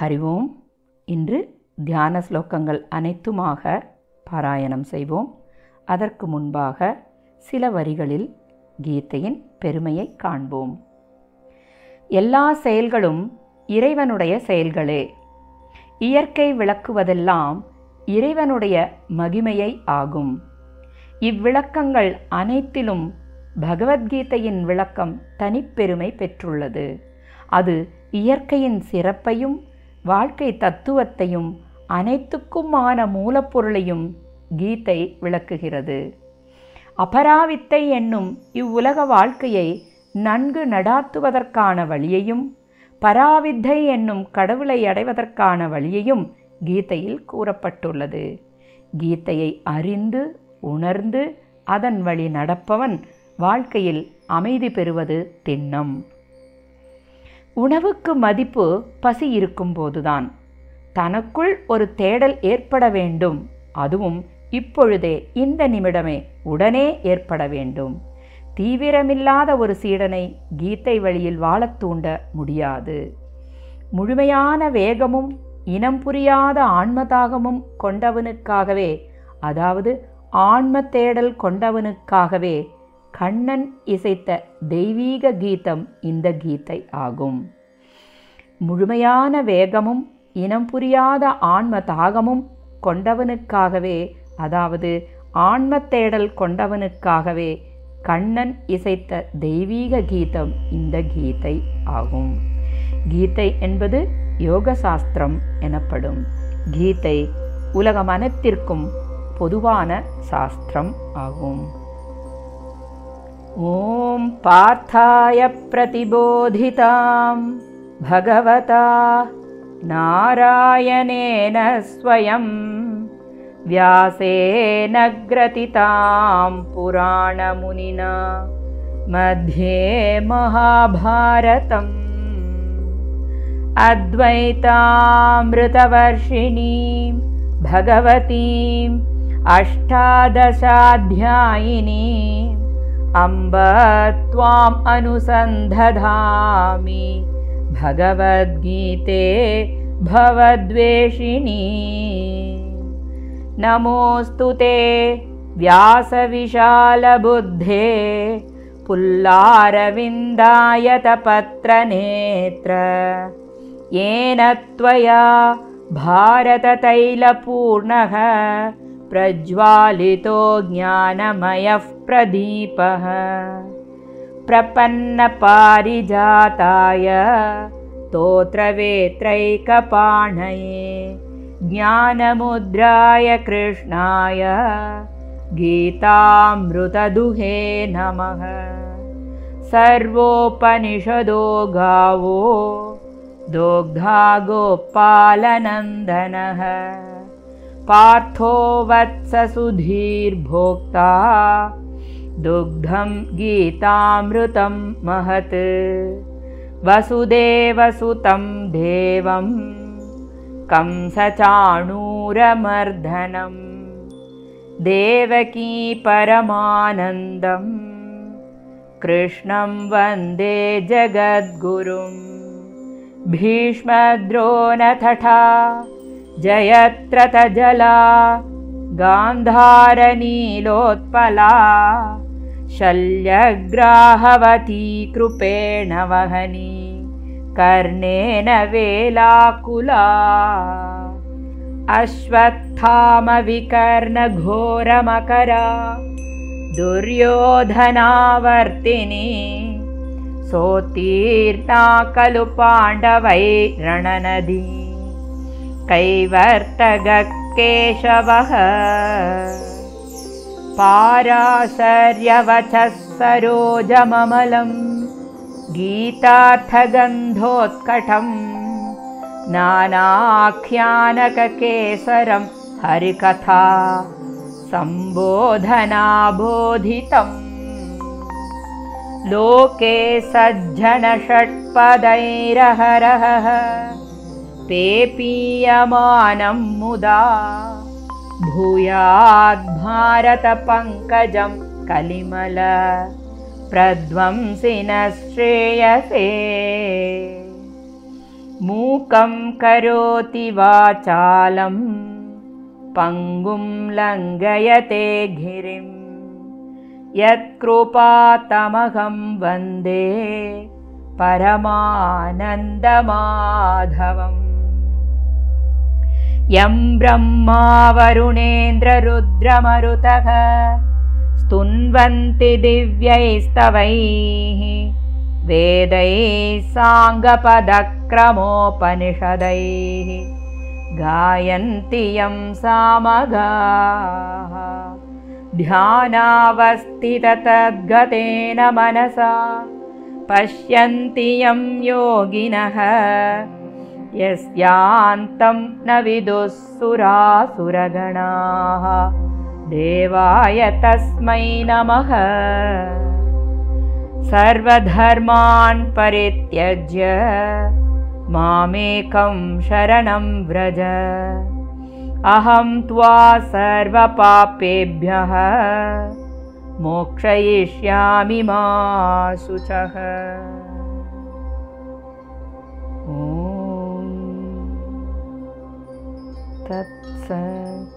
ஹரி ஓம். இன்று தியான ஸ்லோகங்கள் அனைத்துமாக பாராயணம் செய்வோம். அதற்கு முன்பாக சில வரிகளில் கீதையின் பெருமையை காண்போம். எல்லா செயல்களும் இறைவனுடைய செயல்களே. இயற்கை விளக்குவதெல்லாம் இறைவனுடைய மகிமையை ஆகும். இவ்விளக்கங்கள் அனைத்திலும் பகவத்கீதையின் விளக்கம் தனிப்பெருமை பெற்றுள்ளது. அது இயற்கையின் சிறப்பையும் வாழ்க்கை தத்துவத்தையும் அனைத்துக்குமான மூலப்பொருளையும் கீதை விளக்குகிறது. அபராவித்தை என்னும் இவ்வுலக வாழ்க்கையை நன்கு நடாத்துவதற்கான வழியையும் பராவித்தை என்னும் கடவுளை அடைவதற்கான வழியையும் கீதையில் கூறப்பட்டுள்ளது. கீதையை அறிந்து உணர்ந்து அதன் வழி நடப்பவன் வாழ்க்கையில் அமைதி பெறுவது திண்ணம். உணவுக்கு மதிப்பு பசி இருக்கும்போதுதான். தனக்குள் ஒரு தேடல் ஏற்பட வேண்டும். அதுவும் இப்பொழுதே இந்த நிமிடமே உடனே ஏற்பட வேண்டும். தீவிரமில்லாத ஒரு சீடனை கீதை வழியில் வாழத் தூண்ட முடியாது. முழுமையான வேகமும் இனம் புரியாத ஆன்மதாகமும் கொண்டவனுக்காகவே அதாவது ஆன்ம தேடல் கொண்டவனுக்காகவே கண்ணன் இசைத்த தெய்வீக கீதம் இந்த கீதை ஆகும். முழுமையான வேகமும் இனம் புரியாத ஆன்ம தாகமும் கொண்டவனுக்காகவே அதாவது ஆன்ம தேடல் கொண்டவனுக்காகவே கண்ணன் இசைத்த தெய்வீக கீதம் இந்த கீதை ஆகும். கீதை என்பது யோக சாஸ்திரம் எனப்படும். கீதை உலகம் அனைத்திற்கும் பொதுவான சாஸ்திரம் ஆகும். ॐ पार्थाय प्रतिबोधितां भगवता नारायणेन स्वयं। व्यासेन ग्रथितां पुराणमुनिना। मध्ये महाभारतम्। अद्वैतामृतवर्षिणीं भगवतीम् अष्टादशाध्यायिनीम् अम्ब त्वाम् अनुसन्धधामि। भगवद्गीते भवद्वेषिणी। नमोऽस्तु ते व्यासविशालबुद्धे। पुल्लारविन्दायतपत्रनेत्र येन त्वया भारततैलपूर्णः प्रज्वालितो ज्ञानमयः प्रदीपः। प्रपन्नपारिजाताय स्तोत्रवेत्रैकपाणये ज्ञानमुद्राय कृष्णाय गीतामृतदुहे नमः। सर्वोपनिषदो गावो दोग्धा गोपालनन्दनः पार्थो वत्ससुधीर्भोक्ता। दुग्धं गीतामृतं महत्। वसुदेवसुतं देवं कंसचाणूरमर्दनं देवकी परमानन्दं कृष्णं वन्दे जगद्गुरुं भीष्मद्रोणथठा जयत्रतजला गान्धारनीलोत्पला शल्यग्राहवती कृपेण वहनी कर्णेन वेलाकुला अश्वत्थामविकर्णघोरमकरा दुर्योधनावर्तिनी सोत्तीर्णा खलु पाण्डवैरणनदी कैवर्तगकेशवः पाराशर्यवचः सरोजममलं गीतार्थगन्धोत्कटं नानाख्यानककेसरं हरिकथा सम्बोधनाबोधितम् लोके सज्जनषट्पदैरहरः पेपीयमानं मुदा भूयाद्भारतपङ्कजं कलिमल प्रध्वंसि न श्रेयसे। मूकं करोति वाचालं पङ्गुं लङ्घयते गिरिं यत्कृपातमहं वन्दे परमानन्दमाधवम् यं ब्रह्मा वरुणेन्द्ररुद्रमरुतः स्तुन्वन्ति दिव्यैस्तवैः वेदैः साङ्गपदक्रमोपनिषदैः गायन्ति यं सामगाः। ध्यानावस्थिततद्गतेन मनसा पश्यन्ति यं योगिनः यस्यान्तं न विदुःसुरासुरगणाः। देवाय तस्मै नमः। सर्वधर्मान् परित्यज्य मामेकं शरणं व्रज। अहं त्वा सर्वपापेभ्यः मोक्षयिष्यामि मा शुचः तत्सत्